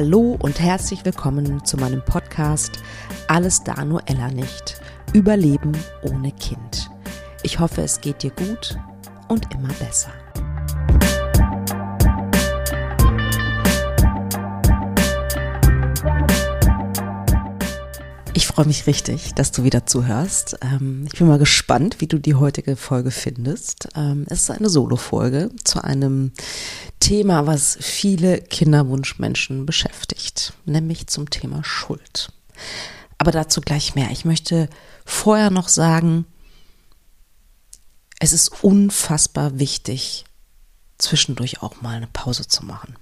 Hallo und herzlich willkommen zu meinem Podcast Alles da nur Ella nicht. Überleben ohne Kind. Ich hoffe, es geht dir gut und immer besser. Freue mich richtig, dass du wieder zuhörst. Ähm, ich bin mal gespannt, wie du die heutige Folge findest. Ähm, es ist eine Solo-Folge zu einem Thema, was viele Kinderwunschmenschen beschäftigt, nämlich zum Thema Schuld. Aber dazu gleich mehr. Ich möchte vorher noch sagen, es ist unfassbar wichtig, zwischendurch auch mal eine Pause zu machen.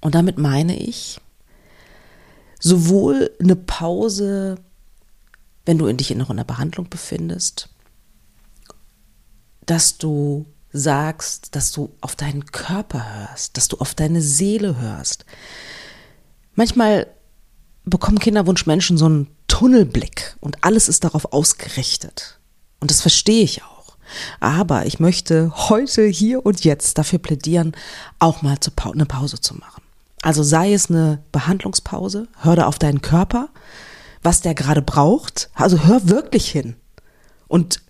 Und damit meine ich, sowohl eine Pause, wenn du dich noch in der Behandlung befindest, dass du sagst, dass du auf deinen Körper hörst, dass du auf deine Seele hörst. Manchmal bekommen Kinderwunschmenschen so einen Tunnelblick und alles ist darauf ausgerichtet. Und das verstehe ich auch. Aber ich möchte heute, hier und jetzt dafür plädieren, auch mal eine Pause zu machen. Also sei es eine Behandlungspause, hör da auf deinen Körper, was der gerade braucht. Also hör wirklich hin und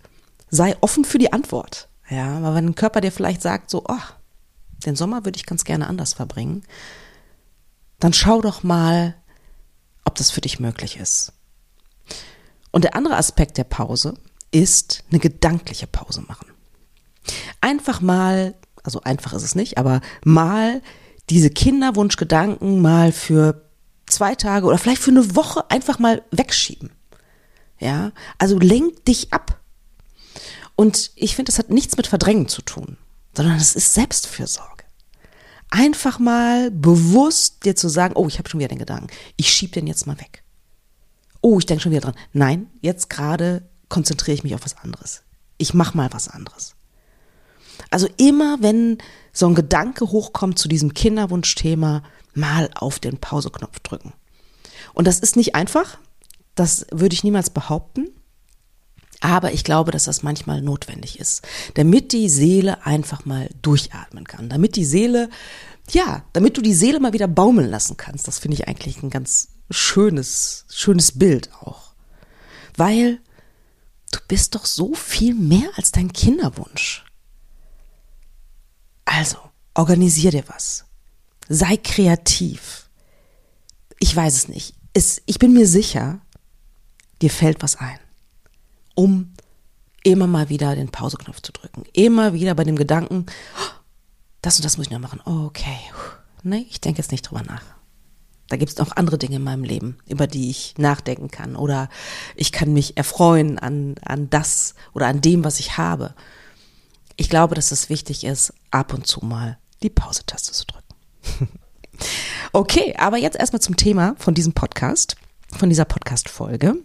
sei offen für die Antwort. Ja, weil wenn ein Körper dir vielleicht sagt, so, oh, den Sommer würde ich ganz gerne anders verbringen, dann schau doch mal, ob das für dich möglich ist. Und der andere Aspekt der Pause ist eine gedankliche Pause machen. Einfach mal, also einfach ist es nicht, aber mal diese Kinderwunschgedanken mal für zwei Tage oder vielleicht für eine Woche einfach mal wegschieben. Ja, also lenk dich ab. Und ich finde, das hat nichts mit Verdrängen zu tun, sondern es ist Selbstfürsorge. Einfach mal bewusst dir zu sagen, oh, ich habe schon wieder den Gedanken, ich schieb den jetzt mal weg. Oh, ich denke schon wieder dran. Nein, jetzt gerade konzentriere ich mich auf was anderes. Ich mache mal was anderes. Also immer, wenn so ein Gedanke hochkommt zu diesem Kinderwunschthema, mal auf den Pauseknopf drücken. Und das ist nicht einfach, das würde ich niemals behaupten, aber ich glaube, dass das manchmal notwendig ist, damit die Seele einfach mal durchatmen kann, damit die Seele, ja, damit du die Seele mal wieder baumeln lassen kannst. Das finde ich eigentlich ein ganz schönes, schönes Bild auch. Weil du bist doch so viel mehr als dein Kinderwunsch. Also, organisier dir was. Sei kreativ. Ich weiß es nicht. Es, ich bin mir sicher, dir fällt was ein, um immer mal wieder den Pauseknopf zu drücken. Immer wieder bei dem Gedanken, das und das muss ich noch machen. Okay. Nee, ich denke jetzt nicht drüber nach. Da gibt es noch andere Dinge in meinem Leben, über die ich nachdenken kann. Oder ich kann mich erfreuen an, an das oder an dem, was ich habe. Ich glaube, dass es wichtig ist, ab und zu mal die Pause-Taste zu drücken. okay, aber jetzt erstmal zum Thema von diesem Podcast, von dieser Podcast-Folge.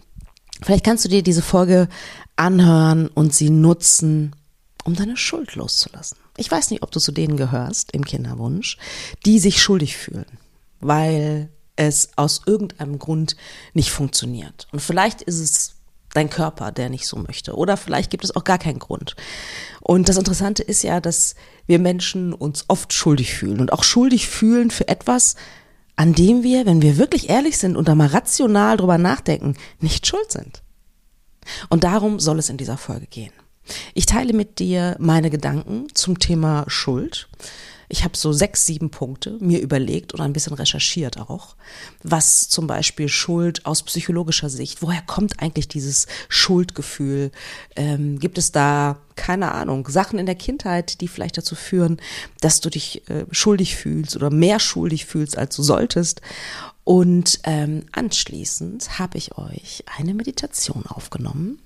Vielleicht kannst du dir diese Folge anhören und sie nutzen, um deine Schuld loszulassen. Ich weiß nicht, ob du zu denen gehörst im Kinderwunsch, die sich schuldig fühlen, weil es aus irgendeinem Grund nicht funktioniert. Und vielleicht ist es dein Körper, der nicht so möchte. Oder vielleicht gibt es auch gar keinen Grund. Und das Interessante ist ja, dass wir Menschen uns oft schuldig fühlen und auch schuldig fühlen für etwas, an dem wir, wenn wir wirklich ehrlich sind und da mal rational drüber nachdenken, nicht schuld sind. Und darum soll es in dieser Folge gehen. Ich teile mit dir meine Gedanken zum Thema Schuld ich habe so sechs, sieben Punkte mir überlegt und ein bisschen recherchiert auch, was zum Beispiel Schuld aus psychologischer Sicht, woher kommt eigentlich dieses Schuldgefühl? Ähm, gibt es da, keine Ahnung, Sachen in der Kindheit, die vielleicht dazu führen, dass du dich äh, schuldig fühlst oder mehr schuldig fühlst, als du solltest? Und ähm, anschließend habe ich euch eine Meditation aufgenommen,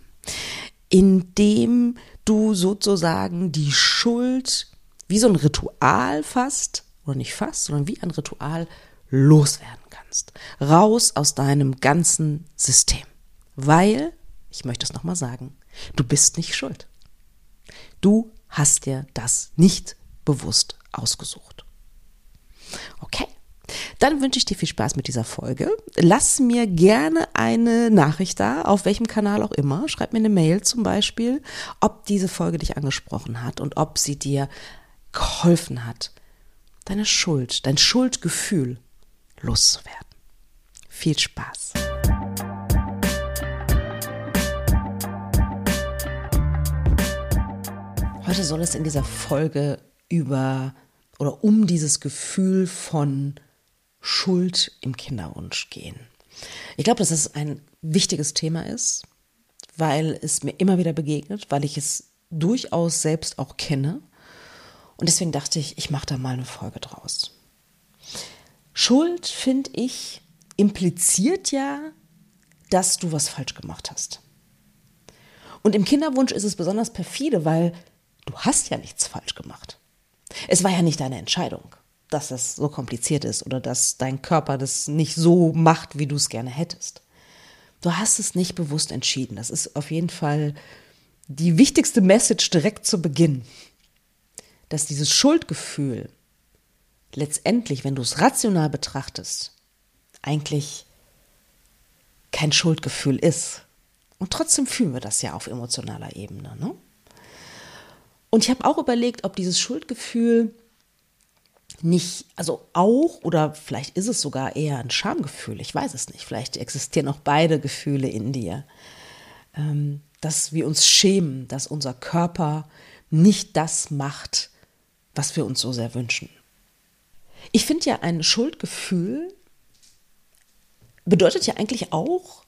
in dem du sozusagen die Schuld wie so ein Ritual fast, oder nicht fast, sondern wie ein Ritual loswerden kannst. Raus aus deinem ganzen System. Weil, ich möchte es nochmal sagen, du bist nicht schuld. Du hast dir das nicht bewusst ausgesucht. Okay. Dann wünsche ich dir viel Spaß mit dieser Folge. Lass mir gerne eine Nachricht da, auf welchem Kanal auch immer. Schreib mir eine Mail zum Beispiel, ob diese Folge dich angesprochen hat und ob sie dir geholfen hat, deine Schuld, dein Schuldgefühl loszuwerden. Viel Spaß! Heute soll es in dieser Folge über oder um dieses Gefühl von Schuld im Kinderwunsch gehen. Ich glaube, dass es ein wichtiges Thema ist, weil es mir immer wieder begegnet, weil ich es durchaus selbst auch kenne. Und deswegen dachte ich, ich mache da mal eine Folge draus. Schuld, finde ich, impliziert ja, dass du was falsch gemacht hast. Und im Kinderwunsch ist es besonders perfide, weil du hast ja nichts falsch gemacht. Es war ja nicht deine Entscheidung, dass es so kompliziert ist oder dass dein Körper das nicht so macht, wie du es gerne hättest. Du hast es nicht bewusst entschieden. Das ist auf jeden Fall die wichtigste Message direkt zu Beginn. Dass dieses Schuldgefühl letztendlich, wenn du es rational betrachtest, eigentlich kein Schuldgefühl ist. Und trotzdem fühlen wir das ja auf emotionaler Ebene. Ne? Und ich habe auch überlegt, ob dieses Schuldgefühl nicht, also auch, oder vielleicht ist es sogar eher ein Schamgefühl, ich weiß es nicht, vielleicht existieren auch beide Gefühle in dir, ähm, dass wir uns schämen, dass unser Körper nicht das macht, was wir uns so sehr wünschen. Ich finde ja, ein Schuldgefühl bedeutet ja eigentlich auch,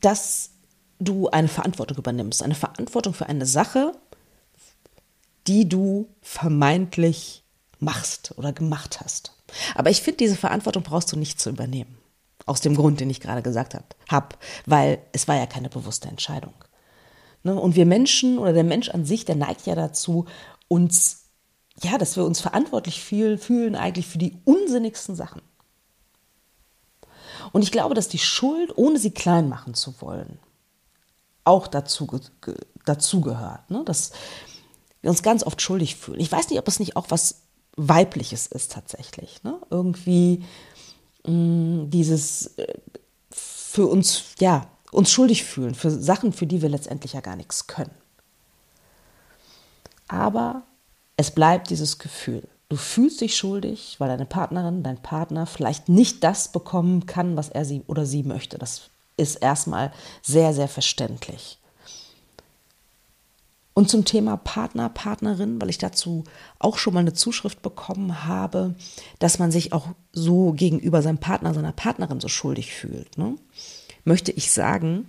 dass du eine Verantwortung übernimmst, eine Verantwortung für eine Sache, die du vermeintlich machst oder gemacht hast. Aber ich finde, diese Verantwortung brauchst du nicht zu übernehmen. Aus dem Grund, den ich gerade gesagt habe, hab, weil es war ja keine bewusste Entscheidung. Ne? Und wir Menschen oder der Mensch an sich, der neigt ja dazu, uns, ja, dass wir uns verantwortlich fühlen eigentlich für die unsinnigsten Sachen. Und ich glaube, dass die Schuld, ohne sie klein machen zu wollen, auch dazu, dazu gehört. Ne? Dass, wir uns ganz oft schuldig fühlen. Ich weiß nicht, ob es nicht auch was Weibliches ist tatsächlich. Ne? Irgendwie mh, mm, dieses äh, für uns, ja, uns schuldig fühlen, für Sachen, für die wir letztendlich ja gar nichts können. Aber es bleibt dieses Gefühl. Du fühlst dich schuldig, weil deine Partnerin, dein Partner vielleicht nicht das bekommen kann, was er sie oder sie möchte. Das ist erstmal sehr, sehr verständlich. Und zum Thema Partner, Partnerin, weil ich dazu auch schon mal eine Zuschrift bekommen habe, dass man sich auch so gegenüber seinem Partner, seiner Partnerin so schuldig fühlt, ne? möchte ich sagen,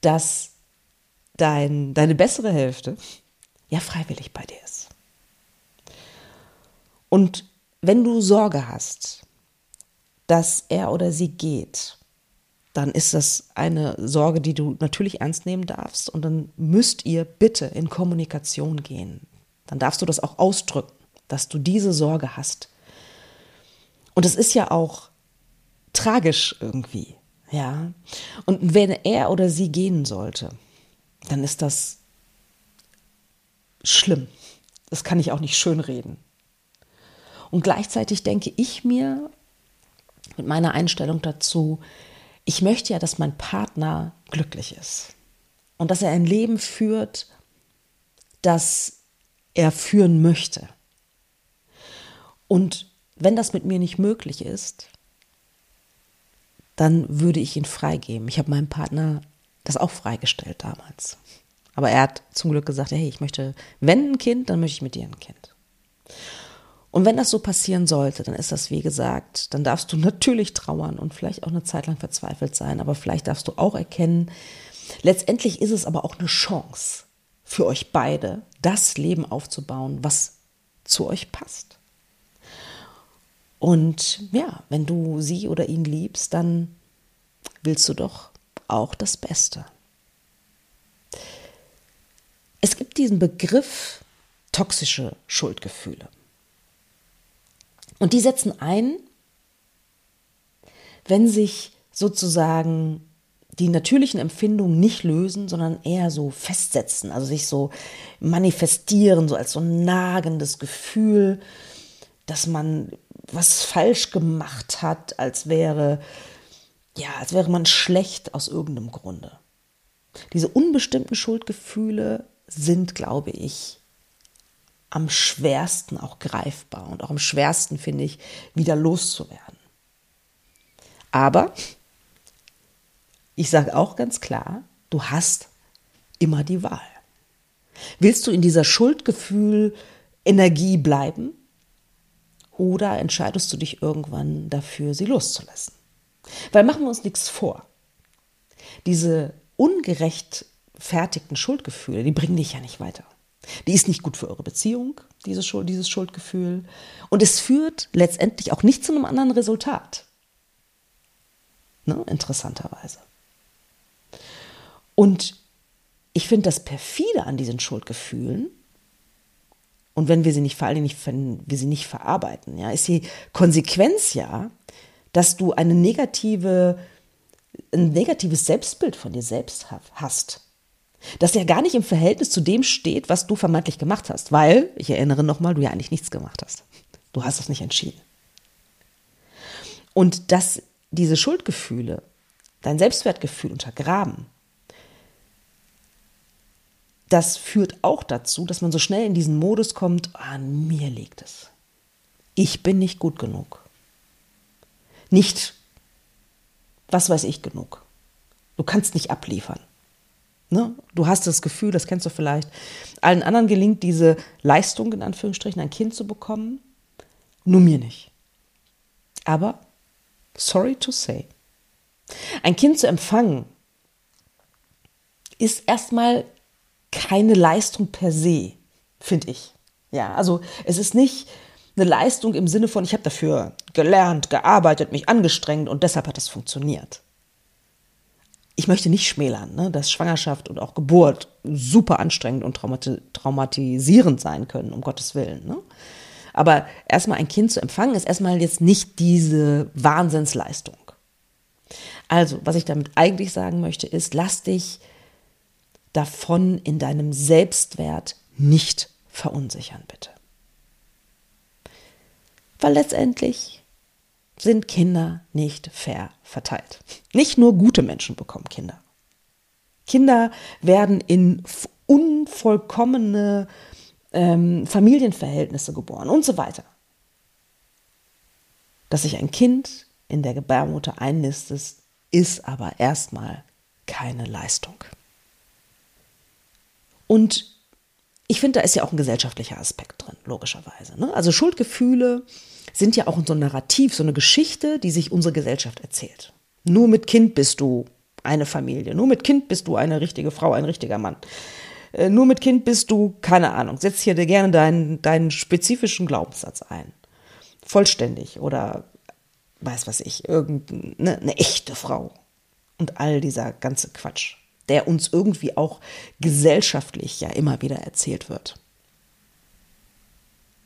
dass dein, deine bessere Hälfte ja freiwillig bei dir ist. Und wenn du Sorge hast, dass er oder sie geht, dann ist das eine Sorge, die du natürlich ernst nehmen darfst. Und dann müsst ihr bitte in Kommunikation gehen. Dann darfst du das auch ausdrücken, dass du diese Sorge hast. Und es ist ja auch tragisch irgendwie, ja. Und wenn er oder sie gehen sollte, dann ist das schlimm. Das kann ich auch nicht schönreden. Und gleichzeitig denke ich mir mit meiner Einstellung dazu, ich möchte ja, dass mein Partner glücklich ist und dass er ein Leben führt, das er führen möchte. Und wenn das mit mir nicht möglich ist, dann würde ich ihn freigeben. Ich habe meinem Partner das auch freigestellt damals. Aber er hat zum Glück gesagt, hey, ich möchte, wenn ein Kind, dann möchte ich mit dir ein Kind. Und wenn das so passieren sollte, dann ist das wie gesagt, dann darfst du natürlich trauern und vielleicht auch eine Zeit lang verzweifelt sein, aber vielleicht darfst du auch erkennen, letztendlich ist es aber auch eine Chance für euch beide, das Leben aufzubauen, was zu euch passt. Und ja, wenn du sie oder ihn liebst, dann willst du doch auch das Beste. Es gibt diesen Begriff toxische Schuldgefühle. Und die setzen ein, wenn sich sozusagen die natürlichen Empfindungen nicht lösen, sondern eher so festsetzen, also sich so manifestieren, so als so ein nagendes Gefühl, dass man was falsch gemacht hat, als wäre, ja, als wäre man schlecht aus irgendeinem Grunde. Diese unbestimmten Schuldgefühle sind, glaube ich, am schwersten auch greifbar und auch am schwersten, finde ich, wieder loszuwerden. Aber ich sage auch ganz klar, du hast immer die Wahl. Willst du in dieser Schuldgefühl Energie bleiben oder entscheidest du dich irgendwann dafür, sie loszulassen? Weil machen wir uns nichts vor. Diese ungerecht fertigten Schuldgefühle, die bringen dich ja nicht weiter. Die ist nicht gut für eure Beziehung, diese Schuld, dieses Schuldgefühl. Und es führt letztendlich auch nicht zu einem anderen Resultat. Ne? Interessanterweise. Und ich finde das perfide an diesen Schuldgefühlen, und wenn wir sie nicht, vor allen nicht, wenn wir sie nicht verarbeiten, ja, ist die Konsequenz ja, dass du eine negative, ein negatives Selbstbild von dir selbst hast. Das ja gar nicht im Verhältnis zu dem steht, was du vermeintlich gemacht hast, weil, ich erinnere nochmal, du ja eigentlich nichts gemacht hast. Du hast es nicht entschieden. Und dass diese Schuldgefühle dein Selbstwertgefühl untergraben, das führt auch dazu, dass man so schnell in diesen Modus kommt, an mir liegt es. Ich bin nicht gut genug. Nicht, was weiß ich genug. Du kannst nicht abliefern. Ne? Du hast das Gefühl, das kennst du vielleicht, allen anderen gelingt diese Leistung, in Anführungsstrichen, ein Kind zu bekommen, nur mir nicht. Aber, sorry to say, ein Kind zu empfangen, ist erstmal keine Leistung per se, finde ich. Ja, also es ist nicht eine Leistung im Sinne von, ich habe dafür gelernt, gearbeitet, mich angestrengt und deshalb hat es funktioniert. Ich möchte nicht schmälern, ne, dass Schwangerschaft und auch Geburt super anstrengend und traumati traumatisierend sein können, um Gottes Willen. Ne? Aber erstmal ein Kind zu empfangen, ist erstmal jetzt nicht diese Wahnsinnsleistung. Also, was ich damit eigentlich sagen möchte, ist, lass dich davon in deinem Selbstwert nicht verunsichern, bitte. Weil letztendlich sind Kinder nicht fair verteilt. Nicht nur gute Menschen bekommen Kinder. Kinder werden in unvollkommene ähm, Familienverhältnisse geboren und so weiter. Dass sich ein Kind in der Gebärmutter einnistet, ist aber erstmal keine Leistung. Und ich finde, da ist ja auch ein gesellschaftlicher Aspekt drin, logischerweise. Ne? Also Schuldgefühle sind ja auch so ein Narrativ, so eine Geschichte, die sich unsere Gesellschaft erzählt. Nur mit Kind bist du eine Familie. Nur mit Kind bist du eine richtige Frau, ein richtiger Mann. Äh, nur mit Kind bist du, keine Ahnung, setz hier dir gerne deinen, deinen spezifischen Glaubenssatz ein. Vollständig oder weiß was ich, irgendeine ne, eine echte Frau. Und all dieser ganze Quatsch der uns irgendwie auch gesellschaftlich ja immer wieder erzählt wird.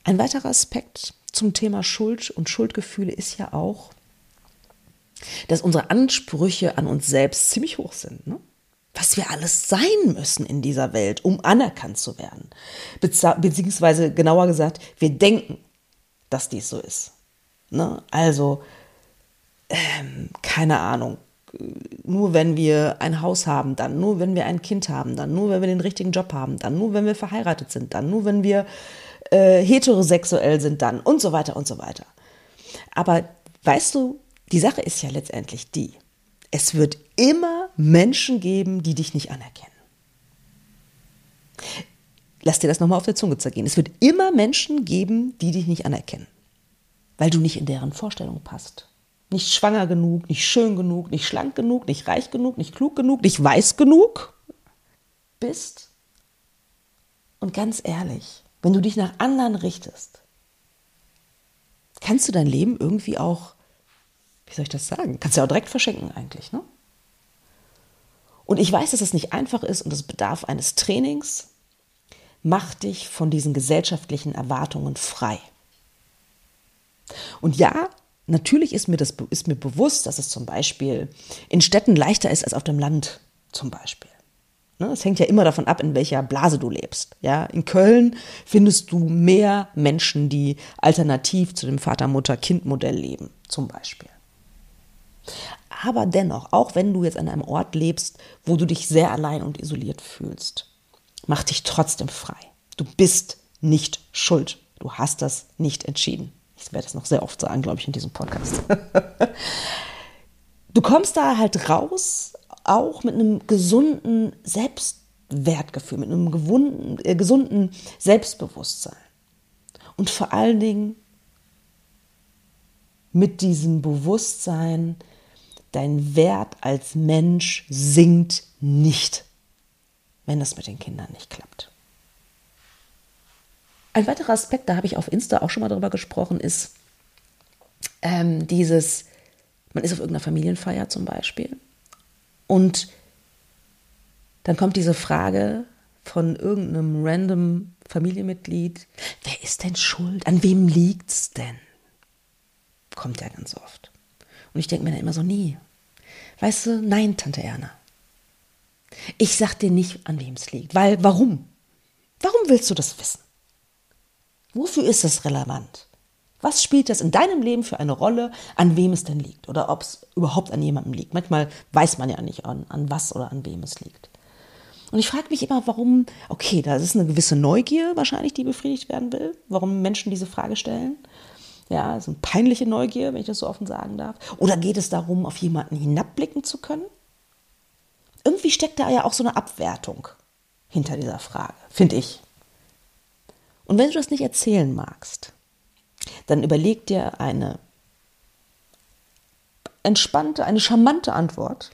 Ein weiterer Aspekt zum Thema Schuld und Schuldgefühle ist ja auch, dass unsere Ansprüche an uns selbst ziemlich hoch sind. Ne? Was wir alles sein müssen in dieser Welt, um anerkannt zu werden. Beziehungsweise genauer gesagt, wir denken, dass dies so ist. Ne? Also, ähm, keine Ahnung, nur wenn wir ein Haus haben, dann nur wenn wir ein Kind haben, dann nur wenn wir den richtigen Job haben, dann nur wenn wir verheiratet sind, dann nur wenn wir äh, heterosexuell sind, dann und so weiter und so weiter. Aber weißt du, die Sache ist ja letztendlich die, es wird immer Menschen geben, die dich nicht anerkennen. Lass dir das nochmal auf der Zunge zergehen. Es wird immer Menschen geben, die dich nicht anerkennen, weil du nicht in deren Vorstellung passt nicht schwanger genug, nicht schön genug, nicht schlank genug, nicht reich genug, nicht klug genug, nicht weiß genug bist. Und ganz ehrlich, wenn du dich nach anderen richtest, kannst du dein Leben irgendwie auch, wie soll ich das sagen, kannst du ja auch direkt verschenken eigentlich, ne? Und ich weiß, dass es nicht einfach ist und es bedarf eines Trainings. Mach dich von diesen gesellschaftlichen Erwartungen frei. Und ja, Natürlich ist mir, das, ist mir bewusst, dass es zum Beispiel in Städten leichter ist als auf dem Land zum Beispiel. Ne, es hängt ja immer davon ab, in welcher Blase du lebst. Ja, in Köln findest du mehr Menschen, die alternativ zu dem Vater-Mutter-Kind-Modell leben, zum Beispiel. Aber dennoch, auch wenn du jetzt an einem Ort lebst, wo du dich sehr allein und isoliert fühlst, mach dich trotzdem frei. Du bist nicht schuld. Du hast das nicht entschieden. Ich werde das noch sehr oft sagen, glaube ich, in diesem Podcast. du kommst da halt raus, auch mit einem gesunden Selbstwertgefühl, mit einem gewunden, äh, gesunden Selbstbewusstsein. Und vor allen Dingen mit diesem Bewusstsein, dein Wert als Mensch sinkt nicht, wenn das mit den Kindern nicht klappt. Ein weiterer Aspekt, da habe ich auf Insta auch schon mal drüber gesprochen, ist ähm, dieses, man ist auf irgendeiner Familienfeier zum Beispiel und dann kommt diese Frage von irgendeinem random Familienmitglied, wer ist denn schuld? An wem liegt's denn? Kommt ja ganz oft. Und ich denke mir dann immer so, nie. Weißt du, nein, Tante Erna. Ich sag dir nicht, an wem es liegt. Weil, warum? Warum willst du das wissen? Wofür ist das relevant? Was spielt das in deinem Leben für eine Rolle, an wem es denn liegt? Oder ob es überhaupt an jemandem liegt? Manchmal weiß man ja nicht, an, an was oder an wem es liegt. Und ich frage mich immer, warum, okay, da ist eine gewisse Neugier wahrscheinlich, die befriedigt werden will, warum Menschen diese Frage stellen. Ja, ist eine peinliche Neugier, wenn ich das so offen sagen darf. Oder geht es darum, auf jemanden hinabblicken zu können? Irgendwie steckt da ja auch so eine Abwertung hinter dieser Frage, finde ich. Und wenn du das nicht erzählen magst, dann überleg dir eine entspannte, eine charmante Antwort,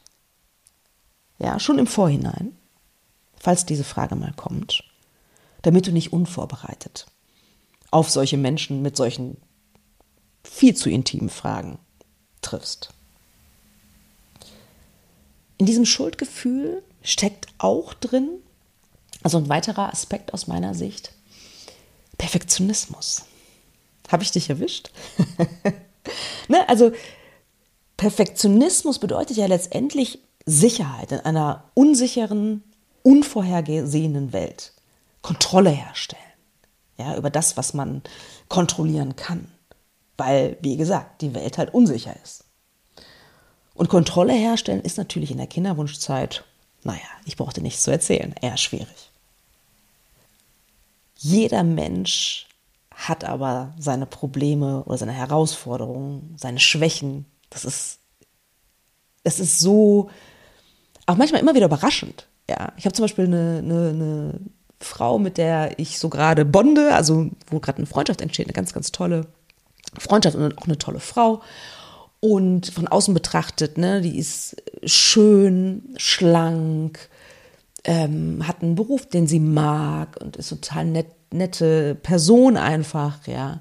ja, schon im Vorhinein, falls diese Frage mal kommt, damit du nicht unvorbereitet auf solche Menschen mit solchen viel zu intimen Fragen triffst. In diesem Schuldgefühl steckt auch drin, also ein weiterer Aspekt aus meiner Sicht, Perfektionismus. Habe ich dich erwischt? ne, also Perfektionismus bedeutet ja letztendlich Sicherheit in einer unsicheren, unvorhergesehenen Welt. Kontrolle herstellen. Ja, über das, was man kontrollieren kann weil, wie gesagt, die Welt halt unsicher ist. Und Kontrolle herstellen ist natürlich in der Kinderwunschzeit, naja, ich brauchte nichts zu erzählen, eher schwierig. Jeder Mensch hat aber seine Probleme oder seine Herausforderungen, seine Schwächen. Das ist, es ist so, auch manchmal immer wieder überraschend. Ja, ich habe zum Beispiel eine, eine, eine Frau, mit der ich so gerade bonde, also wo gerade eine Freundschaft entsteht, eine ganz, ganz tolle Freundschaft und auch eine tolle Frau. Und von außen betrachtet, ne, die ist schön, schlank, ähm, hat einen Beruf, den sie mag und ist total nett, nette Person einfach, ja.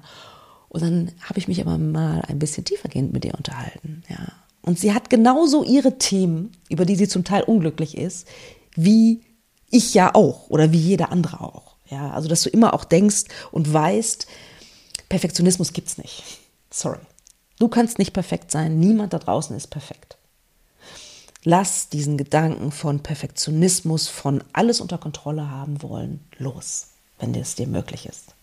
Und dann habe ich mich aber mal ein bisschen tiefergehend mit ihr unterhalten, ja. Und sie hat genauso ihre Themen, über die sie zum Teil unglücklich ist, wie ich ja auch oder wie jeder andere auch. Ja, also dass du immer auch denkst und weißt, Perfektionismus gibt es nicht. Sorry. Du kannst nicht perfekt sein. Niemand da draußen ist perfekt. Lass diesen Gedanken von Perfektionismus, von alles unter Kontrolle haben wollen, los, wenn es dir möglich ist.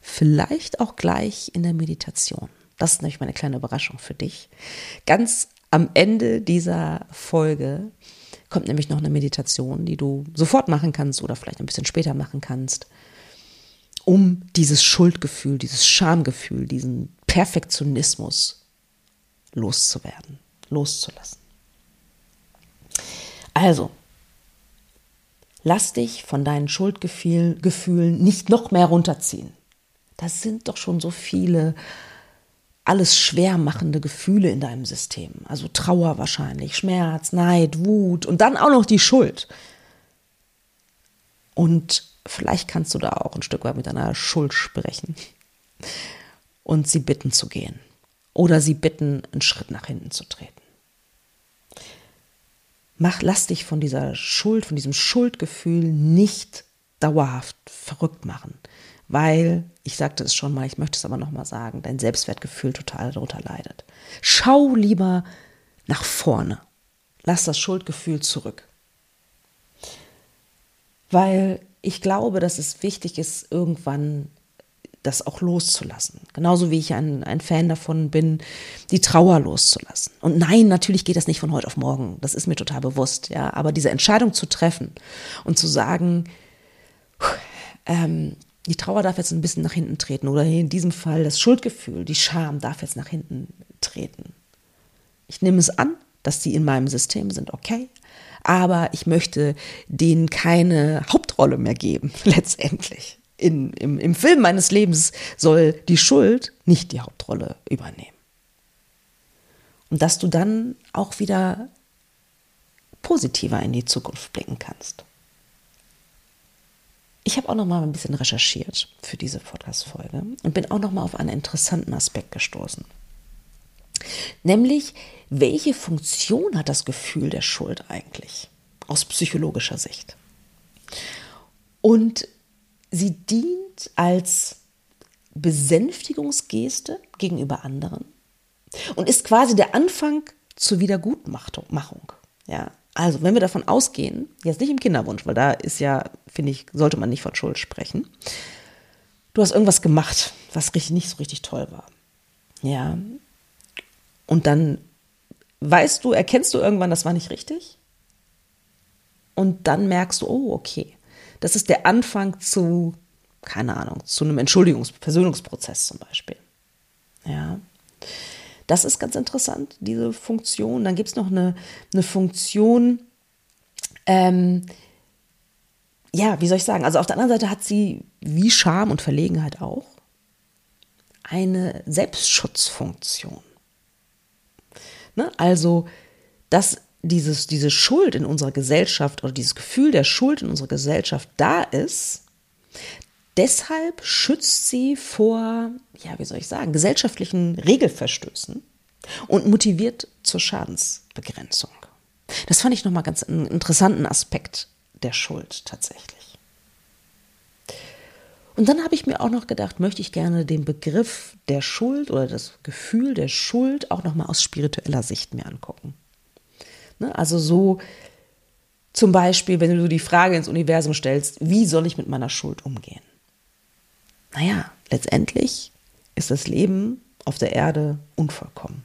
Vielleicht auch gleich in der Meditation. Das ist nämlich meine kleine Überraschung für dich. Ganz am Ende dieser Folge kommt nämlich noch eine Meditation, die du sofort machen kannst oder vielleicht ein bisschen später machen kannst um dieses Schuldgefühl, dieses Schamgefühl, diesen Perfektionismus loszuwerden, loszulassen. Also, lass dich von deinen Schuldgefühlen nicht noch mehr runterziehen. Das sind doch schon so viele alles schwer machende Gefühle in deinem System. Also Trauer wahrscheinlich, Schmerz, Neid, Wut und dann auch noch die Schuld. Und vielleicht kannst du da auch ein Stück weit mit deiner Schuld sprechen und sie bitten zu gehen oder sie bitten, einen Schritt nach hinten zu treten. Mach, lass dich von dieser Schuld, von diesem Schuldgefühl nicht dauerhaft verrückt machen, weil, ich sagte es schon mal, ich möchte es aber nochmal sagen, dein Selbstwertgefühl total darunter leidet. Schau lieber nach vorne. Lass das Schuldgefühl zurück. Weil ich glaube, dass es wichtig ist, irgendwann das auch loszulassen. Genauso wie ich ein, ein Fan davon bin, die Trauer loszulassen. Und nein, natürlich geht das nicht von heute auf morgen. Das ist mir total bewusst, ja. Aber diese Entscheidung zu treffen und zu sagen, ähm, die Trauer darf jetzt ein bisschen nach hinten treten oder in diesem Fall das Schuldgefühl, die Scham darf jetzt nach hinten treten. Ich nehme es an, dass die in meinem System sind, okay, aber ich möchte denen keine Hauptrolle mehr geben, letztendlich. In, im, Im Film meines Lebens soll die Schuld nicht die Hauptrolle übernehmen. Und dass du dann auch wieder positiver in die Zukunft blicken kannst. Ich habe auch noch mal ein bisschen recherchiert für diese Podcast-Folge und bin auch noch mal auf einen interessanten Aspekt gestoßen. Nämlich, welche Funktion hat das Gefühl der Schuld eigentlich aus psychologischer Sicht? Und sie dient als Besänftigungsgeste gegenüber anderen und ist quasi der Anfang zur Wiedergutmachung. Ja, also, wenn wir davon ausgehen, jetzt nicht im Kinderwunsch, weil da ist ja, finde ich, sollte man nicht von Schuld sprechen. Du hast irgendwas gemacht, was richtig, nicht so richtig toll war. Ja. Und dann weißt du, erkennst du irgendwann, das war nicht richtig. Und dann merkst du, oh, okay. Das ist der Anfang zu, keine Ahnung, zu einem Entschuldigungs-, Versöhnungsprozess zum Beispiel. Ja. Das ist ganz interessant, diese Funktion. Dann gibt es noch eine, eine Funktion, ähm, ja, wie soll ich sagen? Also auf der anderen Seite hat sie, wie Scham und Verlegenheit auch, eine Selbstschutzfunktion. Ne? Also, dass dieses, diese Schuld in unserer Gesellschaft oder dieses Gefühl der Schuld in unserer Gesellschaft da ist, Deshalb schützt sie vor, ja, wie soll ich sagen, gesellschaftlichen Regelverstößen und motiviert zur Schadensbegrenzung. Das fand ich nochmal ganz einen interessanten Aspekt der Schuld tatsächlich. Und dann habe ich mir auch noch gedacht, möchte ich gerne den Begriff der Schuld oder das Gefühl der Schuld auch nochmal aus spiritueller Sicht mir angucken. Ne? Also so zum Beispiel, wenn du die Frage ins Universum stellst, wie soll ich mit meiner Schuld umgehen? naja, letztendlich ist das Leben auf der Erde unvollkommen.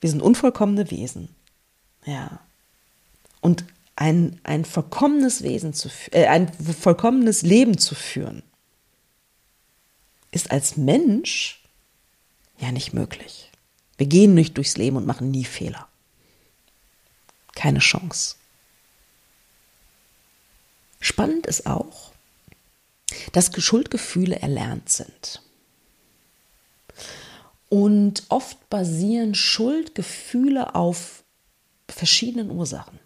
Wir sind unvollkommene Wesen. Ja. Und ein, ein vollkommenes Wesen zu äh, ein vollkommenes Leben zu führen, ist als Mensch ja nicht möglich. Wir gehen nicht durchs Leben und machen nie Fehler. Keine Chance. Spannend ist auch, dass Schuldgefühle erlernt sind. Und oft basieren Schuldgefühle auf verschiedenen Ursachen.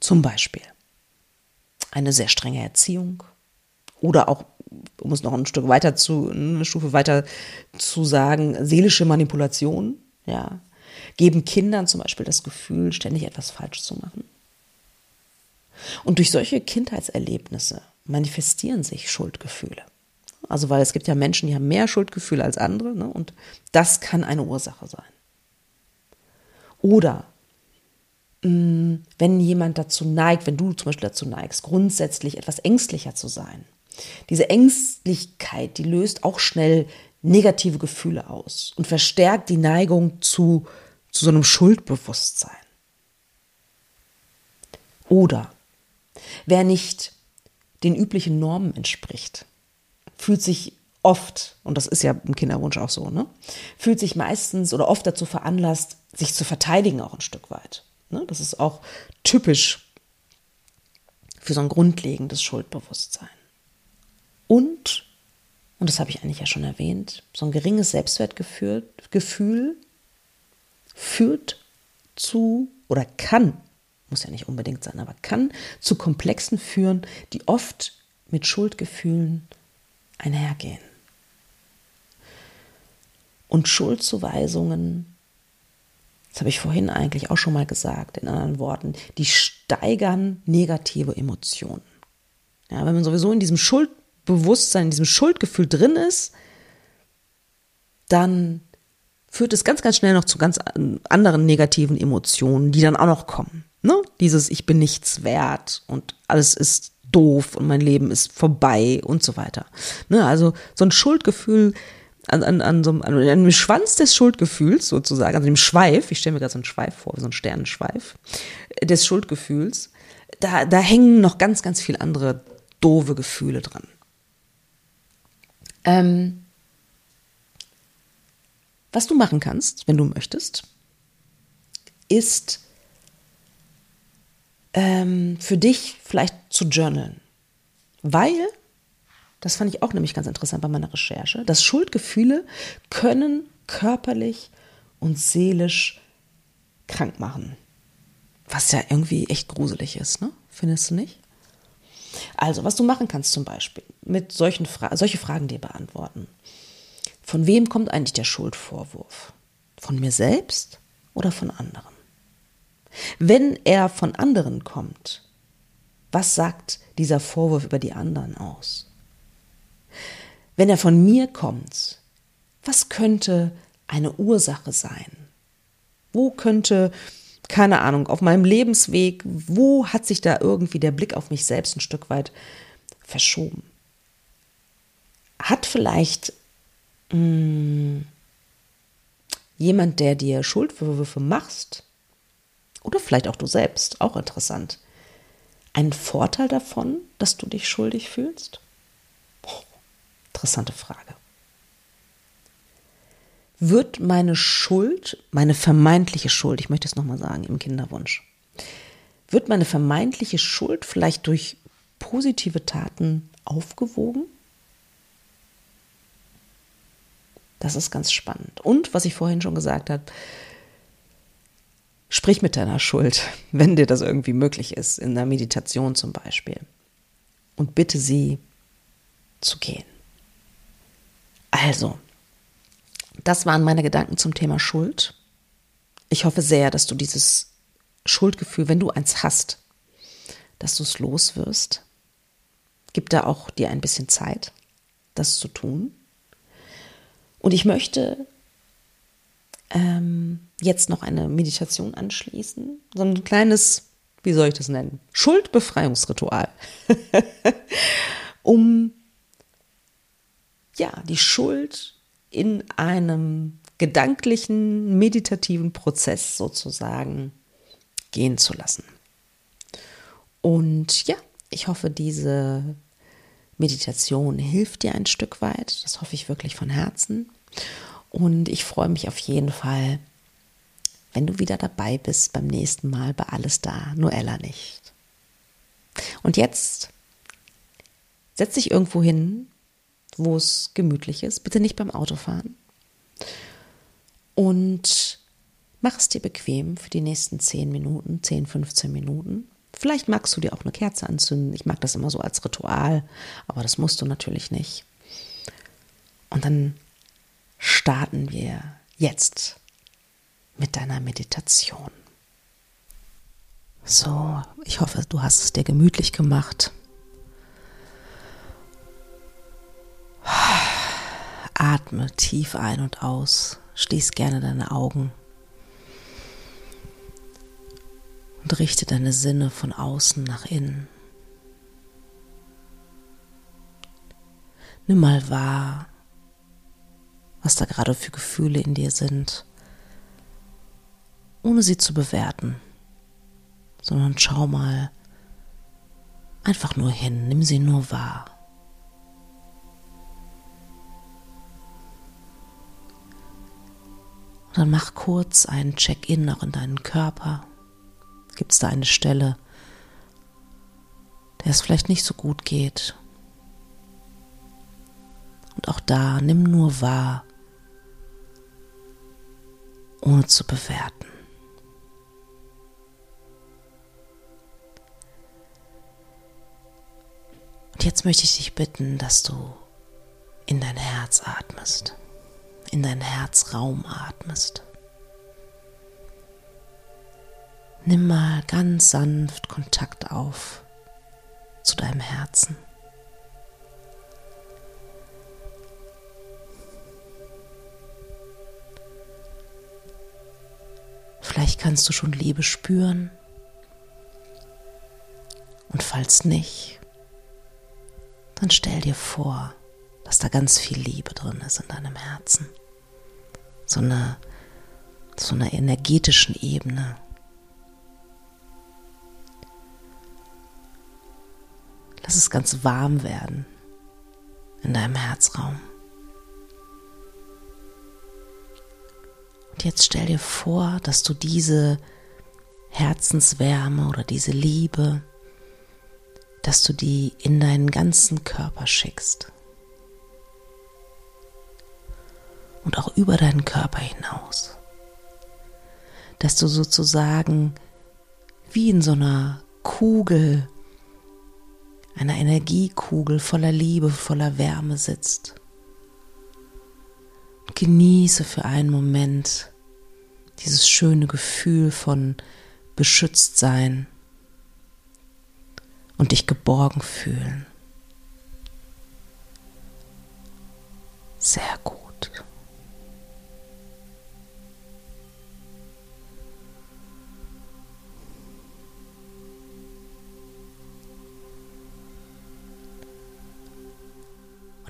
Zum Beispiel eine sehr strenge Erziehung oder auch, um es noch ein Stück weiter zu, eine Stufe weiter zu sagen, seelische Manipulation, ja, geben Kindern zum Beispiel das Gefühl, ständig etwas falsch zu machen. Und durch solche Kindheitserlebnisse manifestieren sich Schuldgefühle. Also weil es gibt ja Menschen, die haben mehr Schuldgefühle als andere ne? und das kann eine Ursache sein. Oder mh, mm, wenn jemand dazu neigt, wenn du zum Beispiel dazu neigst, grundsätzlich etwas ängstlicher zu sein. Diese Ängstlichkeit, die löst auch schnell negative Gefühle aus und verstärkt die Neigung zu, zu so einem Schuldbewusstsein. Oder wer nicht den üblichen Normen entspricht, fühlt sich oft, und das ist ja im Kinderwunsch auch so, ne, fühlt sich meistens oder oft dazu veranlasst, sich zu verteidigen auch ein Stück weit. Ne? Das ist auch typisch für so ein grundlegendes Schuldbewusstsein. Und, und das habe ich eigentlich ja schon erwähnt, so ein geringes Selbstwertgefühl Gefühl führt zu oder kann muss ja nicht unbedingt sein, aber kann zu Komplexen führen, die oft mit Schuldgefühlen einhergehen. Und Schuldzuweisungen, das habe ich vorhin eigentlich auch schon mal gesagt, in anderen Worten, die steigern negative Emotionen. Ja, wenn man sowieso in diesem Schuldbewusstsein, in diesem Schuldgefühl drin ist, dann führt es ganz, ganz schnell noch zu ganz anderen negativen Emotionen, die dann auch noch kommen. Ne? Dieses Ich bin nichts wert und alles ist doof und mein Leben ist vorbei und so weiter. Ne? Also so ein Schuldgefühl an, an, an, so, an einem Schwanz des Schuldgefühls sozusagen, also dem Schweif, ich stelle mir gerade so einen Schweif vor, so einen Sternenschweif des Schuldgefühls, da, da hängen noch ganz, ganz viele andere doofe Gefühle dran. Ähm, was du machen kannst, wenn du möchtest, ist ähm, für dich vielleicht zu journalen. Weil, das fand ich auch nämlich ganz interessant bei meiner Recherche, dass Schuldgefühle können körperlich und seelisch krank machen. Was ja irgendwie echt gruselig ist, ne? Findest du nicht? Also, was du machen kannst zum Beispiel, mit solchen Fra solche Fragen dir beantworten. Von wem kommt eigentlich der Schuldvorwurf? Von mir selbst oder von anderen? Wenn er von anderen kommt, was sagt dieser Vorwurf über die anderen aus? Wenn er von mir kommt, was könnte eine Ursache sein? Wo könnte, keine Ahnung, auf meinem Lebensweg, wo hat sich da irgendwie der Blick auf mich selbst ein Stück weit verschoben? Hat vielleicht mh, hm, jemand, der dir Schuldvorwürfe machst, oder vielleicht auch du selbst, auch interessant, einen Vorteil davon, dass du dich schuldig fühlst? Oh, interessante Frage. Wird meine Schuld, meine vermeintliche Schuld, ich möchte es nochmal sagen im Kinderwunsch, wird meine vermeintliche Schuld vielleicht durch positive Taten aufgewogen? Das ist ganz spannend. Und was ich vorhin schon gesagt habe, Sprich mit deiner Schuld, wenn dir das irgendwie möglich ist, in der Meditation zum Beispiel. Und bitte sie zu gehen. Also, das waren meine Gedanken zum Thema Schuld. Ich hoffe sehr, dass du dieses Schuldgefühl, wenn du eins hast, dass du es los wirst. Gib da auch dir ein bisschen Zeit, das zu tun. Und ich möchte ähm, jetzt noch eine Meditation anschließen. So ein kleines, wie soll ich das nennen? Schuldbefreiungsritual. um ja, die Schuld in einem gedanklichen, meditativen Prozess sozusagen gehen zu lassen. Und ja, ich hoffe, diese Meditation hilft dir ein Stück weit. Das hoffe ich wirklich von Herzen. Und ich freue mich auf jeden Fall, wenn du wieder dabei bist beim nächsten Mal bei Alles da, nur Ella nicht. Und jetzt setz dich irgendwo hin, wo es gemütlich ist. Bitte nicht beim Autofahren. Und mach es dir bequem für die nächsten 10 Minuten, 10, 15 Minuten. Vielleicht magst du dir auch eine Kerze anzünden. Ich mag das immer so als Ritual, aber das musst du natürlich nicht. Und dann starten wir jetzt mit deiner Meditation. So, ich hoffe, du hast es dir gemütlich gemacht. Atme tief ein und aus. Schließ gerne deine Augen. Und richte deine Sinne von außen nach innen. Nimm mal wahr, was da gerade für Gefühle in dir sind, ohne sie zu bewerten, sondern schau mal einfach nur hin, nimm sie nur wahr. Und dann mach kurz einen Check-in auch in deinen Körper. Gibt es da eine Stelle, der es vielleicht nicht so gut geht? Und auch da nimm nur wahr, ohne zu bewerten. Und jetzt möchte ich dich bitten, dass du in dein Herz atmest, in dein Herzraum atmest. Nimm mal ganz sanft Kontakt auf zu deinem Herzen. Vielleicht kannst du schon Liebe spüren. Und falls nicht, dann stell dir vor, dass da ganz viel Liebe drin ist in deinem Herzen. So eine, so einer energetischen Ebene. Lass es ganz warm werden in deinem Herzraum. Und jetzt stell dir vor, dass du diese Herzenswärme oder diese Liebe, dass du die in deinen ganzen Körper schickst. Und auch über deinen Körper hinaus. Dass du sozusagen wie in so einer Kugel einer Energiekugel voller Liebe, voller Wärme sitzt. genieße für einen Moment dieses schöne Gefühl von beschützt sein und dich geborgen fühlen. Sehr gut.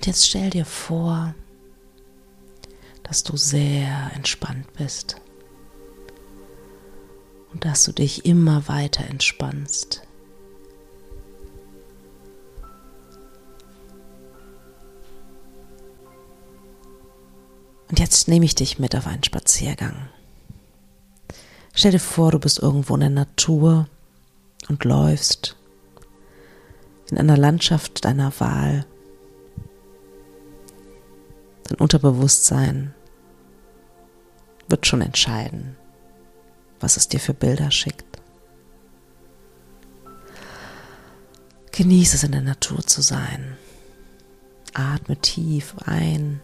Und jetzt stell dir vor, dass du sehr entspannt bist und dass du dich immer weiter entspannst. Und jetzt nehme ich dich mit auf einen Spaziergang. Stell dir vor, du bist irgendwo in der Natur und läufst in einer Landschaft deiner Wahl. Dein Unterbewusstsein wird schon entscheiden, was es dir für Bilder schickt. Genieße es in der Natur zu sein. Atme tief ein.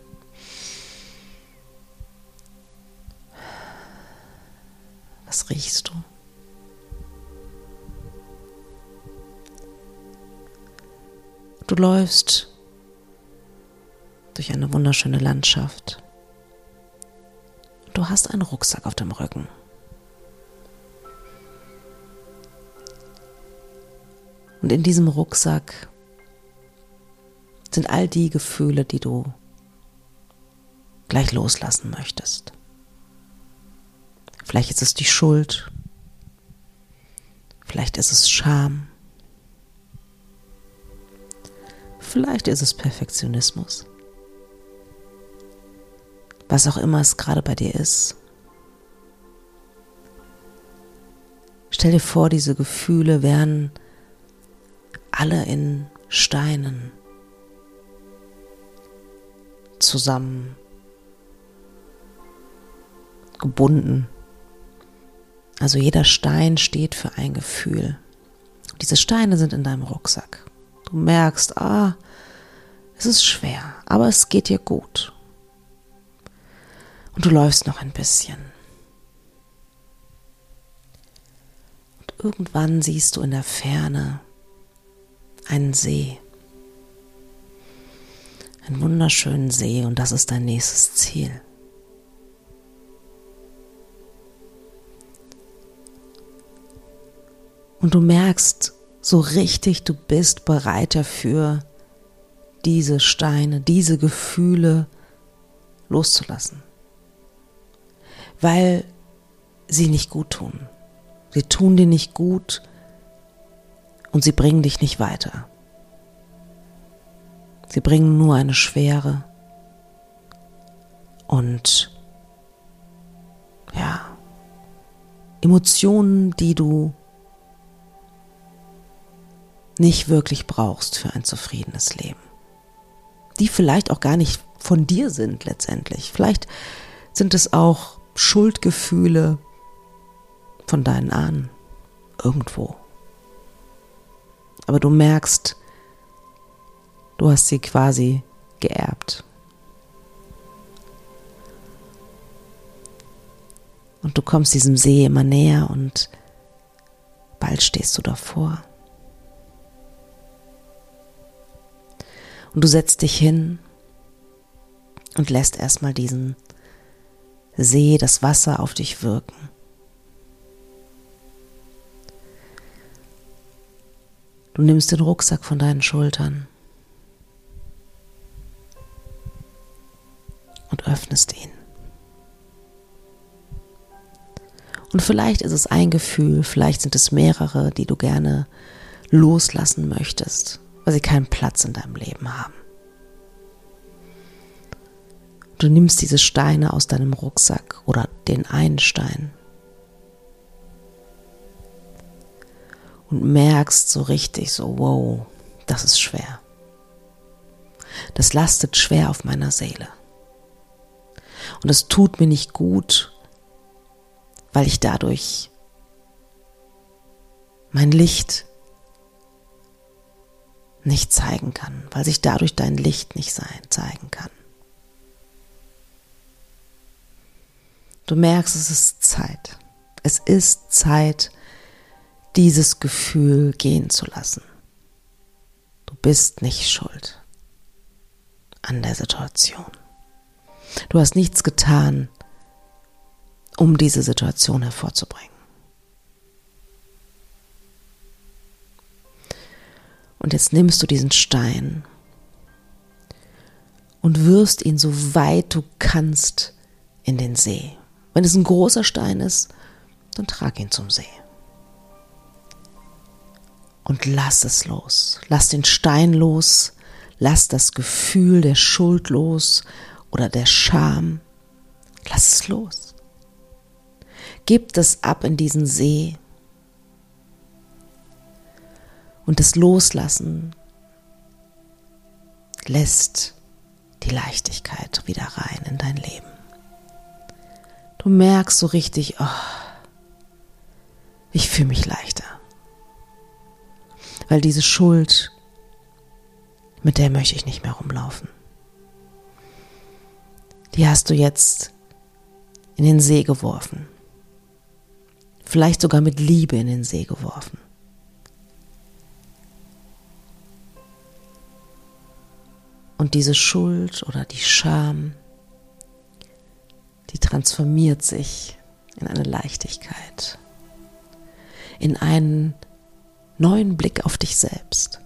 Was riechst du? Du läufst durch eine wunderschöne Landschaft. Du hast einen Rucksack auf dem Rücken. Und in diesem Rucksack sind all die Gefühle, die du gleich loslassen möchtest. Vielleicht ist es die Schuld, vielleicht ist es Scham, vielleicht ist es Perfektionismus was auch immer es gerade bei dir ist. Stell dir vor, diese Gefühle wären alle in Steinen zusammen gebunden. Also jeder Stein steht für ein Gefühl. Diese Steine sind in deinem Rucksack. Du merkst, ah, es ist schwer, aber es geht dir gut. Und du läufst noch ein bisschen. Und irgendwann siehst du in der Ferne einen See. Einen wunderschönen See und das ist dein nächstes Ziel. Und du merkst so richtig, du bist bereit dafür, diese Steine, diese Gefühle loszulassen weil sie nicht gut tun. Sie tun dir nicht gut und sie bringen dich nicht weiter. Sie bringen nur eine Schwere und ja, Emotionen, die du nicht wirklich brauchst für ein zufriedenes Leben. Die vielleicht auch gar nicht von dir sind letztendlich. Vielleicht sind es auch Schuldgefühle von deinen Ahnen irgendwo. Aber du merkst, du hast sie quasi geerbt. Und du kommst diesem See immer näher und bald stehst du davor. Und du setzt dich hin und lässt erstmal diesen sehe das Wasser auf dich wirken. Du nimmst den Rucksack von deinen Schultern und öffnest ihn. Und vielleicht ist es ein Gefühl, vielleicht sind es mehrere, die du gerne loslassen möchtest, weil sie keinen Platz in deinem Leben haben. Du nimmst diese Steine aus deinem Rucksack oder den einen Stein und merkst so richtig so, wow, das ist schwer. Das lastet schwer auf meiner Seele. Und es tut mir nicht gut, weil ich dadurch mein Licht nicht zeigen kann, weil sich dadurch dein Licht nicht sein, zeigen kann. Du merkst, es ist Zeit. Es ist Zeit, dieses Gefühl gehen zu lassen. Du bist nicht schuld an der Situation. Du hast nichts getan, um diese Situation hervorzubringen. Und jetzt nimmst du diesen Stein und wirfst ihn so weit du kannst in den See. Wenn es ein großer Stein ist, dann trag ihn zum See. Und lass es los. Lass den Stein los. Lass das Gefühl der Schuld los oder der Scham. Lass es los. Gib das ab in diesen See. Und das Loslassen lässt die Leichtigkeit wieder rein in dein Leben. Du merkst so richtig, oh, ich fühle mich leichter. Weil diese Schuld, mit der möchte ich nicht mehr rumlaufen. Die hast du jetzt in den See geworfen. Vielleicht sogar mit Liebe in den See geworfen. Und diese Schuld oder die Scham, die transformiert sich in eine Leichtigkeit, in einen neuen Blick auf dich selbst.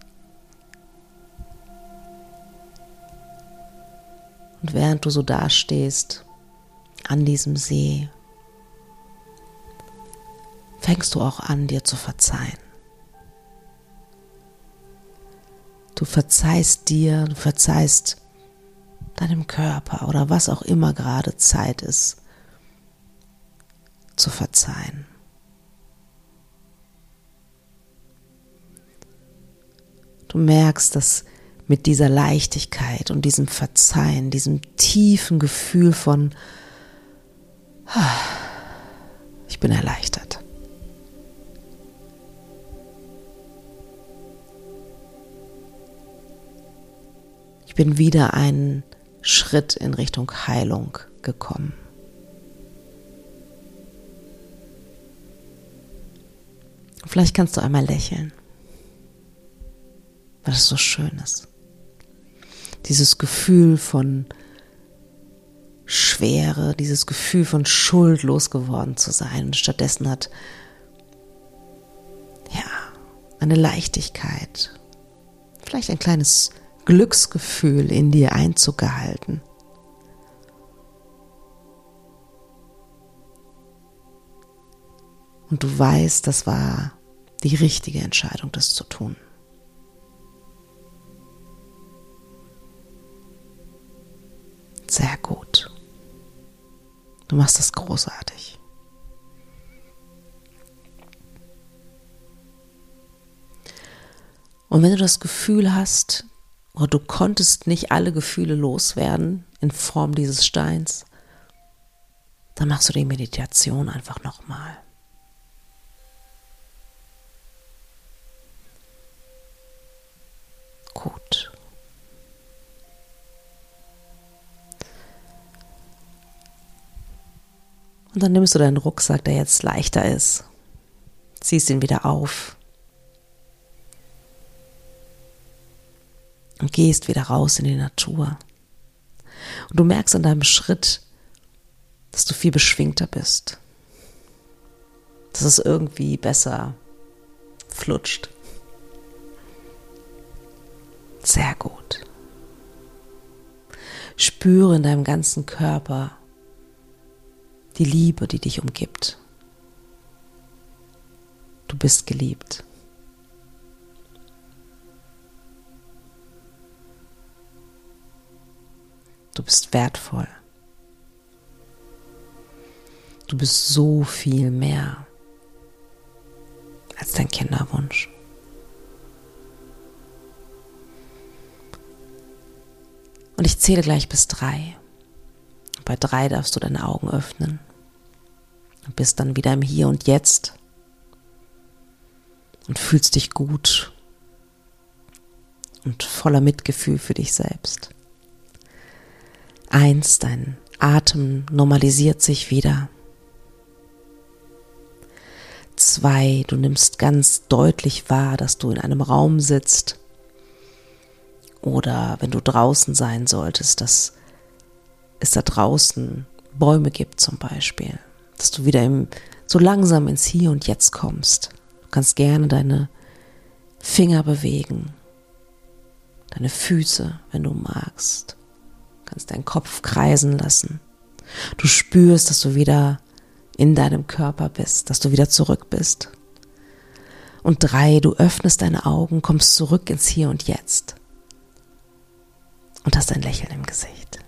Und während du so dastehst an diesem See, fängst du auch an, dir zu verzeihen. Du verzeihst dir, du verzeihst deinem Körper oder was auch immer gerade Zeit ist zu verzeihen. Du merkst, dass mit dieser Leichtigkeit und diesem Verzeihen, diesem tiefen Gefühl von, ah, ich bin erleichtert. Ich bin wieder einen Schritt in Richtung Heilung gekommen. Vielleicht kannst du einmal lächeln, weil es so schön ist. Dieses Gefühl von Schwere, dieses Gefühl von Schuld losgeworden zu sein. Und stattdessen hat ja eine Leichtigkeit, vielleicht ein kleines Glücksgefühl in dir Einzug gehalten. Und du weißt, das war die richtige Entscheidung, das zu tun. Sehr gut. Du machst das großartig. Und wenn du das Gefühl hast, oder du konntest nicht alle Gefühle loswerden in Form dieses Steins, dann machst du die Meditation einfach nochmal. Gut. Und dann nimmst du deinen Rucksack, der jetzt leichter ist, ziehst ihn wieder auf und gehst wieder raus in die Natur. Und du merkst an deinem Schritt, dass du viel beschwingter bist. Dass es irgendwie besser flutscht. Sehr gut. Spüre in deinem ganzen Körper die Liebe, die dich umgibt. Du bist geliebt. Du bist wertvoll. Du bist so viel mehr als dein Kinderwunsch. Und ich zähle gleich bis drei. Bei drei darfst du deine Augen öffnen. Und bist dann wieder im Hier und Jetzt. Und fühlst dich gut. Und voller Mitgefühl für dich selbst. Eins, dein Atem normalisiert sich wieder. Zwei, du nimmst ganz deutlich wahr, dass du in einem Raum sitzt oder wenn du draußen sein solltest, dass es da draußen Bäume gibt zum Beispiel, dass du wieder im, so langsam ins Hier und Jetzt kommst. Du kannst gerne deine Finger bewegen, deine Füße, wenn du magst. Kannst deinen Kopf kreisen lassen. Du spürst, dass du wieder in deinem Körper bist, dass du wieder zurück bist. Und drei, du öffnest deine Augen, kommst zurück ins Hier und Jetzt und hast ein Lächeln im Gesicht.